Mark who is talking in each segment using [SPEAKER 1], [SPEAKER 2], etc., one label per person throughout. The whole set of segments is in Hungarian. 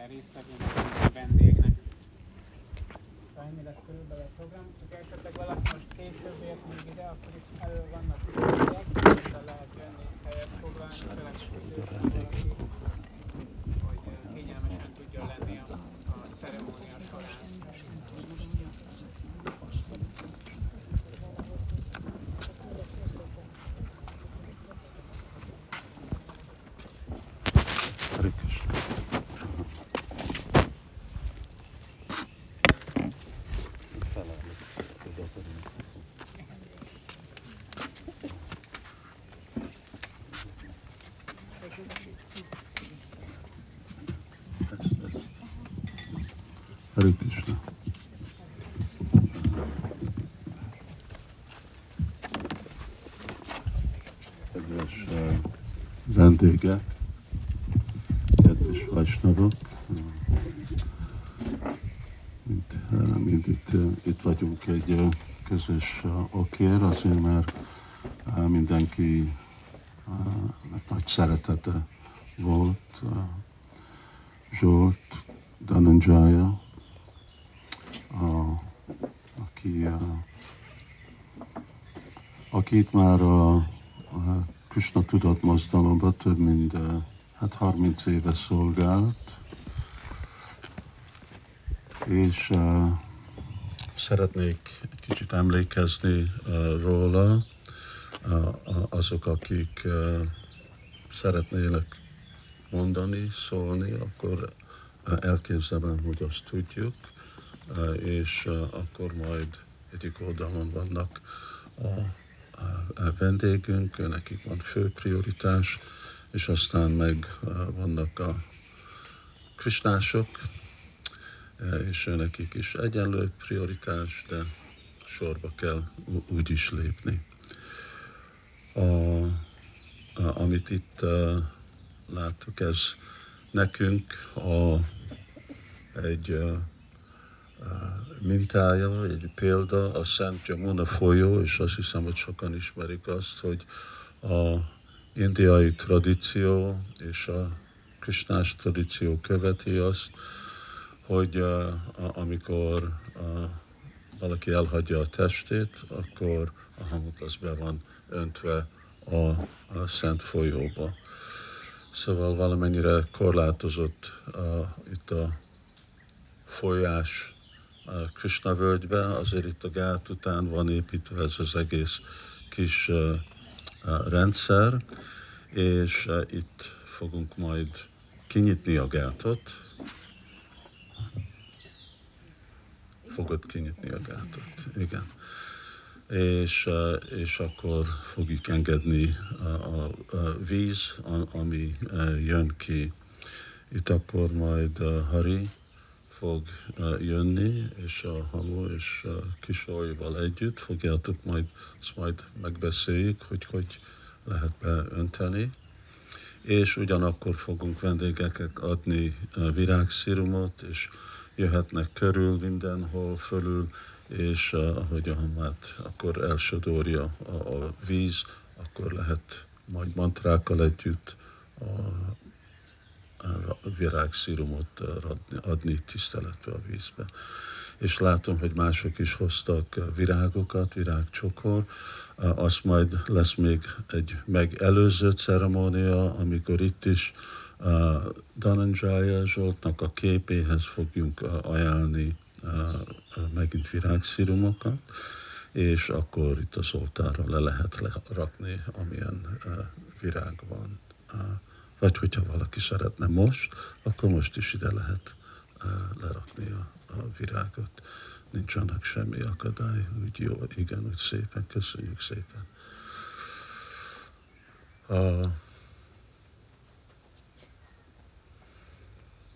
[SPEAKER 1] minden résztvevőnek, minden vendégnek. Ennyi lesz körülbelül a program, csak esetleg valaki most később ért még ide, akkor itt elő vannak helyek, de lehet jönni helyet foglalni, főleg időben valaki, hogy kényelmesen tudjon lenni a, a ceremónia során.
[SPEAKER 2] Hare Krishna. Kedves uh, vendégek, kedves Vajsnavok, mint, uh, mint itt, uh, itt vagyunk egy uh, okér, azért mert uh, mindenki uh, nagy szeretete volt, uh, Zsolt, Dananjaya, aki, a, aki itt már a Krishna tudat mozdalomban több mint hát 30 éve szolgált, és szeretnék kicsit emlékezni uh, róla, azok, akik uh, szeretnének mondani, szólni, akkor elképzelem, hogy azt tudjuk. És akkor majd egyik oldalon vannak a, vendégünk, nekik van fő prioritás, és aztán meg vannak a krisnások, és nekik is egyenlő prioritás, de sorba kell úgy is lépni. A, a, amit itt uh, láttuk, ez nekünk a, egy uh, mintája, egy példa a Szent Jamuna folyó, és azt hiszem, hogy sokan ismerik azt, hogy a indiai tradíció és a krisnás tradíció követi azt, hogy uh, amikor uh, valaki elhagyja a testét, akkor a hamut az be van öntve a, a szent folyóba. Szóval valamennyire korlátozott uh, itt a folyás Krishna völgybe, azért itt a gát után van építve ez az egész kis rendszer, és itt fogunk majd kinyitni a gátot. Fogod kinyitni a gátot, igen. És, és akkor fogjuk engedni a, a, a víz, ami jön ki. Itt akkor majd Hari fog jönni, és a hamu és a kisolyval együtt fogjátok majd, azt majd megbeszéljük, hogy hogy lehet beönteni. És ugyanakkor fogunk vendégeket adni virágszirumot, és jöhetnek körül mindenhol fölül, és ahogy a hamát akkor elsodorja a, a víz, akkor lehet majd mantrákkal együtt a virágszírumot adni, adni tiszteletbe a vízbe. És látom, hogy mások is hoztak virágokat, virágcsokor. Az majd lesz még egy megelőző ceremónia, amikor itt is Dananjaya Zsoltnak a képéhez fogjunk ajánlni megint virágszírumokat, és akkor itt az oltára le lehet rakni, amilyen virág van. Vagy hogyha valaki szeretne most, akkor most is ide lehet uh, lerakni a, a virágot. Nincs annak semmi akadály, úgy jó, igen, úgy szépen, köszönjük szépen. Uh,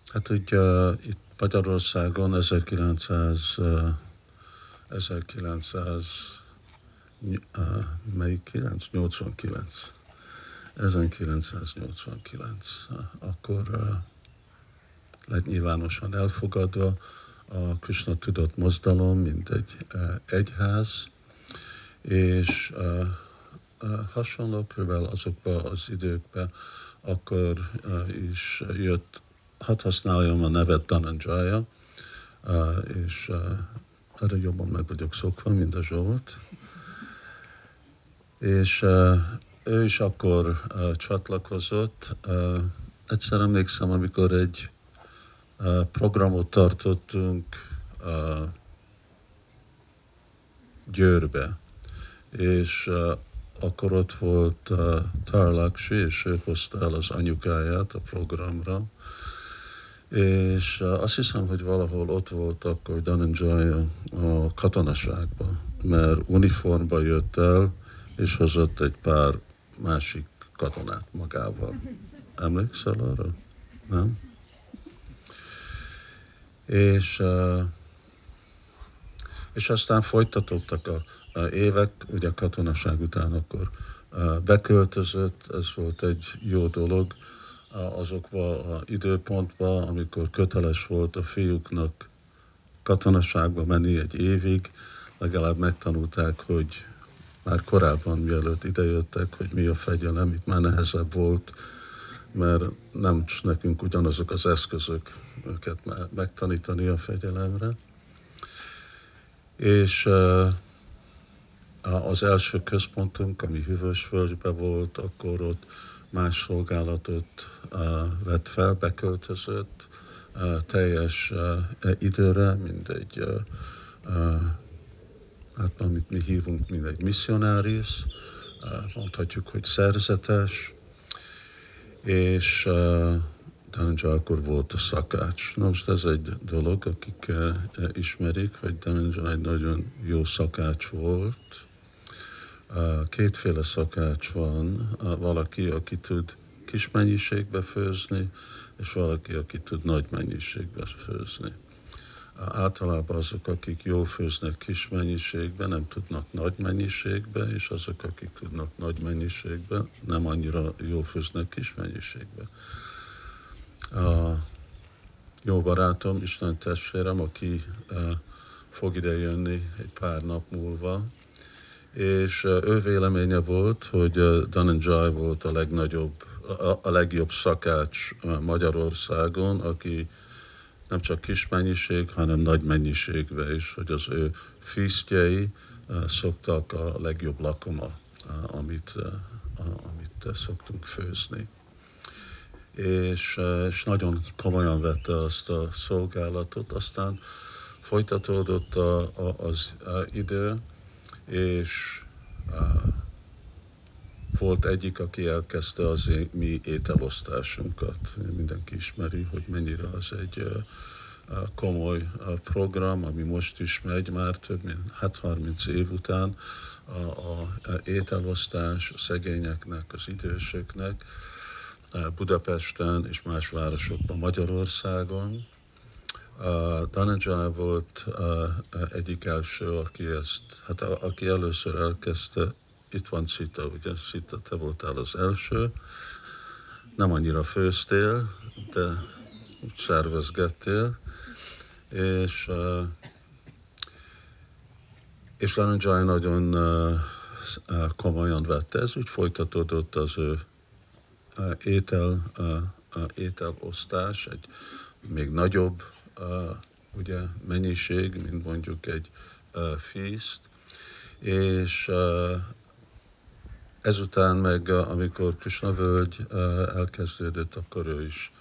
[SPEAKER 2] hát ugye itt Magyarországon 1900, uh, 1900 uh, melyik 9? 89 1989, akkor lett nyilvánosan elfogadva a Krishna tudott mozdalom, mint egy egyház, és hasonló körülbelül azokban az időkben akkor is jött hadd használjam a nevet Dananjaya, és erre jobban meg vagyok szokva, mint a Zsolt. És ő is akkor csatlakozott. Egyszer emlékszem, amikor egy programot tartottunk Győrbe, és akkor ott volt Tarlakshi, és ő hozta el az anyukáját a programra, és azt hiszem, hogy valahol ott volt akkor Dananjay a katonaságban, mert uniformba jött el, és hozott egy pár másik katonát magával. Emlékszel arra? Nem? És, és aztán folytatottak a, a évek, ugye a katonaság után akkor beköltözött, ez volt egy jó dolog, azokba az időpontba, amikor köteles volt a fiúknak katonaságba menni egy évig, legalább megtanulták, hogy már korábban, mielőtt idejöttek, hogy mi a fegyelem, itt már nehezebb volt, mert nem nekünk ugyanazok az eszközök őket megtanítani a fegyelemre. És az első központunk, ami Hűvösvölgyben volt, akkor ott más szolgálatot vett fel, beköltözött teljes időre, mint egy, hát amit mi hívunk, mint egy missionáris, mondhatjuk, hogy szerzetes, és Dhananjay akkor volt a szakács. Na most ez egy dolog, akik ismerik, hogy Dhananjay egy nagyon jó szakács volt, kétféle szakács van, valaki, aki tud kis mennyiségbe főzni, és valaki, aki tud nagy mennyiségbe főzni. Általában azok, akik jól főznek kis mennyiségben, nem tudnak nagy mennyiségbe, és azok, akik tudnak nagy mennyiségben, nem annyira jól főznek kis mennyiségbe. A jó barátom, Isten testvérem, aki fog ide jönni egy pár nap múlva, és ő véleménye volt, hogy Dananjay volt a legnagyobb, a legjobb szakács Magyarországon, aki nem csak kis mennyiség, hanem nagy mennyiségben is, hogy az ő fűsztjei szoktak a legjobb lakoma, amit, amit szoktunk főzni. És, és nagyon komolyan vette azt a szolgálatot, aztán folytatódott a, a, az a idő, és volt egyik, aki elkezdte az mi ételosztásunkat. Mindenki ismeri, hogy mennyire az egy komoly program, ami most is megy már több mint hát 30 év után, a, a, ételosztás a szegényeknek, az idősöknek Budapesten és más városokban Magyarországon Dhananjay volt egyik első, aki ezt, hát a, aki először elkezdte, itt van Sita, ugye? Sita, te voltál az első, nem annyira főztél, de szervezgettél, és, és Dhananjay nagyon komolyan vette, ez úgy folytatódott az ő étel, ételosztás, egy még nagyobb ugye mennyiség, mint mondjuk egy feast, és ezután meg, amikor Krishna völgy uh, elkezdődött, akkor ő is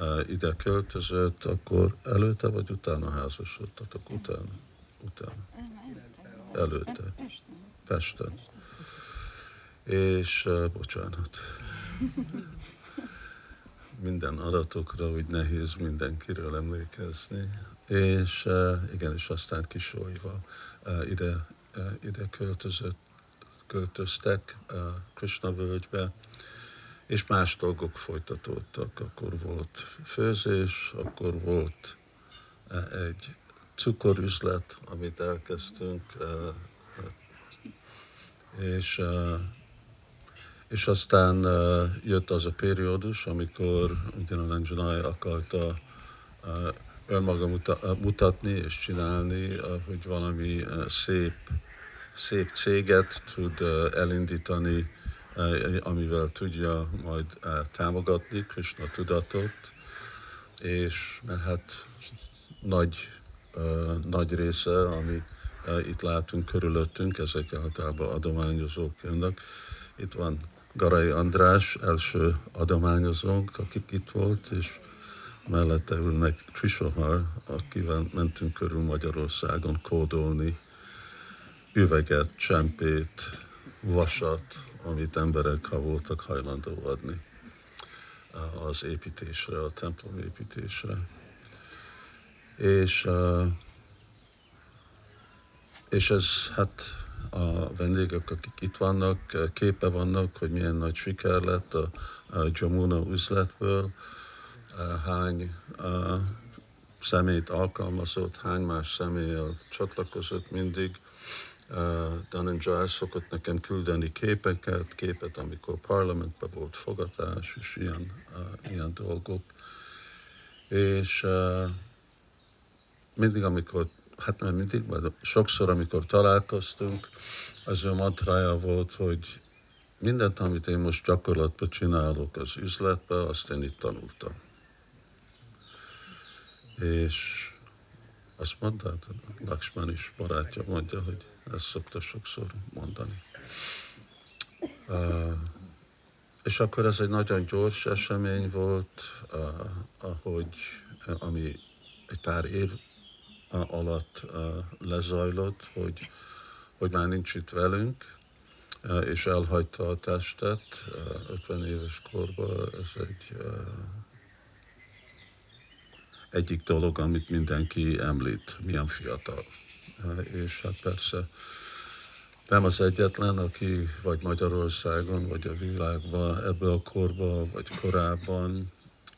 [SPEAKER 2] uh, ide költözött, akkor előtte vagy utána házasodtatok? Utána? Utána. Előtte. Pesten. És, uh, bocsánat minden adatokra úgy nehéz mindenkiről emlékezni, és igen, és aztán kisolyva ide, ide költözött, költöztek Krishna völgybe, és más dolgok folytatódtak. Akkor volt főzés, akkor volt egy cukorüzlet, amit elkezdtünk, és és aztán jött az a periódus, amikor Udinananjanai akarta önmaga muta, mutatni és csinálni, hogy valami szép, szép céget tud elindítani, amivel tudja majd támogatni Krishna tudatot, és hát nagy, nagy része, ami itt látunk körülöttünk, ezek általában adományozók jönnek. Itt van Garai András, első adományozónk, akik itt volt, és mellette ülnek Trisohar, akivel mentünk körül Magyarországon kódolni üveget, csempét, vasat, amit emberek ha voltak hajlandó adni az építésre, a templom építésre. És, és ez hát a vendégek, akik itt vannak, képe vannak, hogy milyen nagy siker lett a, Jamuna üzletből, hány szemét alkalmazott, hány más személlyel csatlakozott mindig. Dhananjay szokott nekem küldeni képeket, képet, amikor parlamentben volt fogatás, és ilyen, ilyen dolgok. És mindig, amikor, hát nem mindig, de sokszor, amikor találkoztunk, az ő mantrája volt, hogy mindent, amit én most gyakorlatban csinálok az üzletben, azt én itt tanultam. És azt mondta, Lakshman is barátja mondja, hogy ezt szokta sokszor mondani. Uh, és akkor ez egy nagyon gyors esemény volt, uh, ahogy, ami egy pár év alatt uh, lezajlott, hogy, hogy már nincs itt velünk, uh, és elhagyta a testet uh, 50 éves korban. Ez egy egyik dolog, amit mindenki említ, milyen fiatal. És hát persze nem az egyetlen, aki vagy Magyarországon, vagy a világban ebbe a korba, vagy korábban,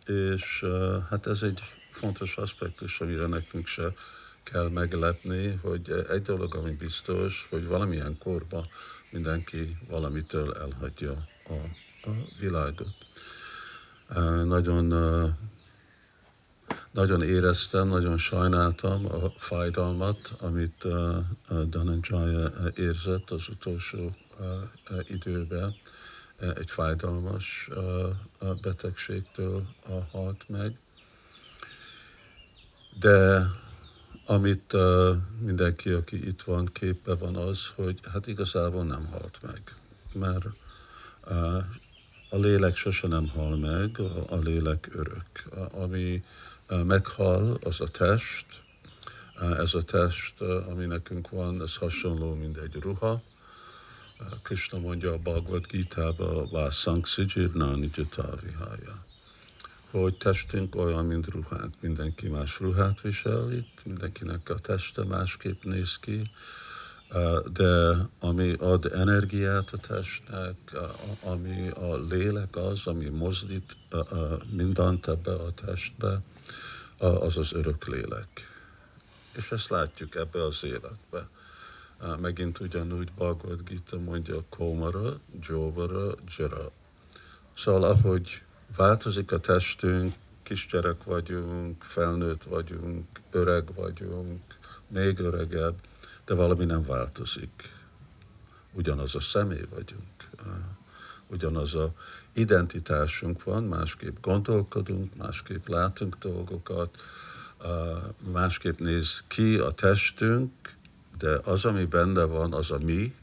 [SPEAKER 2] és hát ez egy fontos aspektus, amire nekünk se kell meglepni, hogy egy dolog, ami biztos, hogy valamilyen korba mindenki valamitől elhagyja a, a világot. Nagyon nagyon éreztem, nagyon sajnáltam a fájdalmat, amit Dhananjaya érzett az utolsó időben. Egy fájdalmas betegségtől halt meg. De amit mindenki, aki itt van, képbe van az, hogy hát igazából nem halt meg. Mert a lélek sose nem hal meg, a, lélek örök. Ami meghal, az a test. Ez a test, ami nekünk van, ez hasonló, mint egy ruha. Krishna mondja a Bhagavad Gita-ba, Vásang Sijirnani Jatavihája, hogy testünk olyan, mint ruhánk. Mindenki más ruhát visel itt, mindenkinek a teste másképp néz ki, de ami ad energiát a testnek, ami a lélek az, ami mozdít mindent ebbe a testbe, az az örök lélek. És ezt látjuk ebbe az életbe. Megint ugyanúgy Bhagavad Gita mondja Komara, Jovara, Jara. Szóval ahogy változik a testünk, kisgyerek vagyunk, felnőtt vagyunk, öreg vagyunk, még öregebb, de valami nem változik. Ugyanaz a személy vagyunk, ugyanaz a identitásunk van, másképp gondolkodunk, másképp látunk dolgokat, másképp néz ki a testünk, de az, ami benne van, az a mi,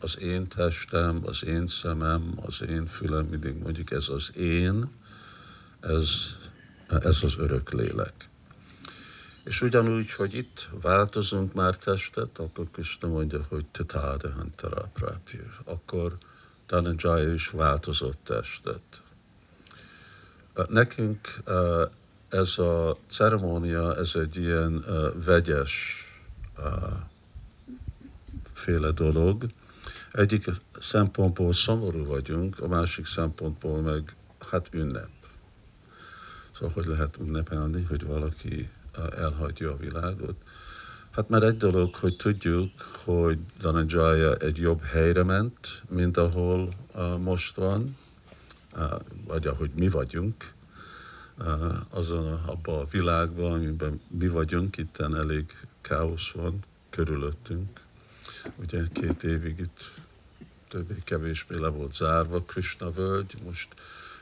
[SPEAKER 2] az én testem, az én szemem, az én fülem, mindig mondjuk ez az én, ez, ez az örök lélek. És ugyanúgy, hogy itt változunk már testet, akkor Krishna mondja, hogy Tatáda Hantara Akkor Dhananjaya is változott testet. Nekünk ez a ceremónia, ez egy ilyen vegyes féle dolog. Egyik szempontból szomorú vagyunk, a másik szempontból meg hát ünnep. Szóval hogy lehet ünnepelni, hogy valaki elhagyja a világot. Hát már egy dolog, hogy tudjuk, hogy Dhananjaya egy jobb helyre ment, mint ahol uh, most van, uh, vagy ahogy mi vagyunk, uh, azon abban a világban, amiben mi vagyunk, itt elég káosz van körülöttünk. Ugye két évig itt többé-kevésbé le volt zárva Krishna völgy, most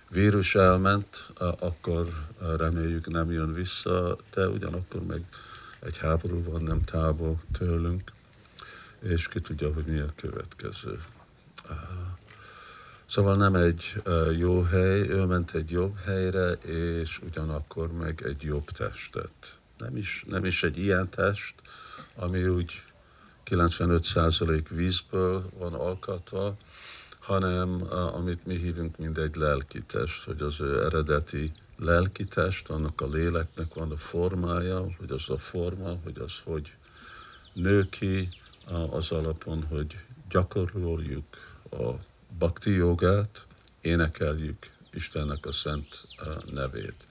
[SPEAKER 2] vírus elment, akkor reméljük nem jön vissza, de ugyanakkor meg egy háború van nem távol tőlünk, és ki tudja, hogy mi a következő. Szóval nem egy jó hely, ő ment egy jobb helyre, és ugyanakkor meg egy jobb testet. Nem is, nem is egy ilyen test, ami úgy 95% vízből van alkatva, hanem amit mi hívunk, mint egy lelkitest, hogy az ő eredeti lelkitest, annak a léleknek van a formája, hogy az a forma, hogy az hogy nő ki az alapon, hogy gyakoroljuk a bakti jogát, énekeljük Istennek a szent nevét.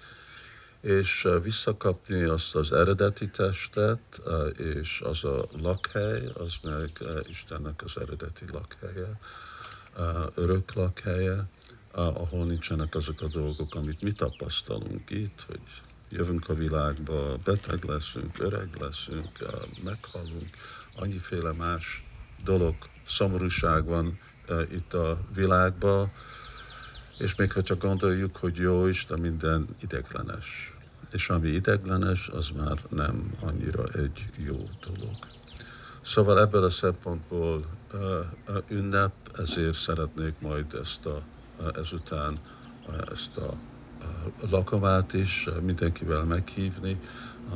[SPEAKER 2] És visszakapni azt az eredeti testet, és az a lakhely, az meg Istennek az eredeti lakhelye, örök lakhelye, ahol nincsenek azok a dolgok, amit mi tapasztalunk itt, hogy jövünk a világba, beteg leszünk, öreg leszünk, meghalunk, annyiféle más dolog, szomorúság van itt a világban, és még ha csak gondoljuk, hogy jó Isten minden ideglenes. És ami ideglenes, az már nem annyira egy jó dolog. Szóval ebből a szempontból uh, uh, ünnep, ezért szeretnék majd ezt a, ezután uh, ezt a uh, lakomát is uh, mindenkivel meghívni,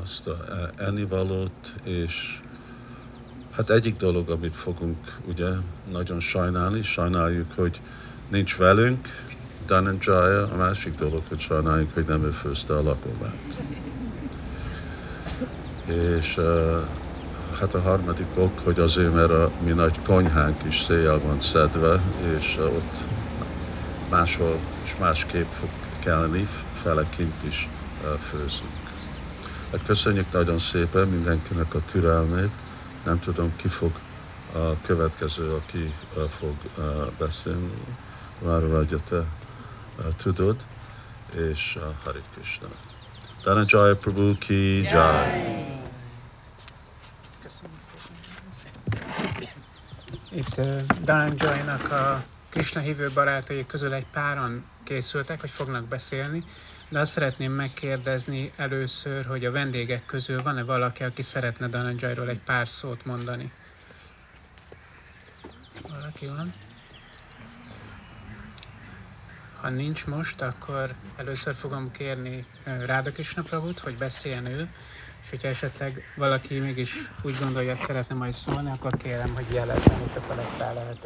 [SPEAKER 2] azt a ennivalót, és hát egyik dolog, amit fogunk ugye nagyon sajnálni, sajnáljuk, hogy nincs velünk, Dhananjaya, a másik dolog, hogy sajnáljuk, hogy nem ő főzte a lakomát. És Hát a harmadik ok, hogy azért, mert a mi nagy konyhánk is széjjel van szedve, és ott máshol és másképp fog kelleni, fele kint is főzünk. Hát köszönjük nagyon szépen mindenkinek a türelmét. Nem tudom, ki fog a következő, aki fog beszélni. Már vagy te tudod, és Harit Krishna. Dhananjaya Prabhu ki jai.
[SPEAKER 1] Itt Dhananjay-nak a Krishna hívő barátai közül egy páran készültek, hogy fognak beszélni, de azt szeretném megkérdezni először, hogy a vendégek közül van-e valaki, aki szeretne Dhananjayról egy pár szót mondani? Valaki van? Ha nincs most, akkor először fogom kérni Ráda Krishna Prabhut, hogy beszéljen ő, hogyha esetleg valaki mégis úgy gondolja, hogy szeretne majd szólni, akkor kérem, hogy jelezzen, és akkor lesz rá lehető.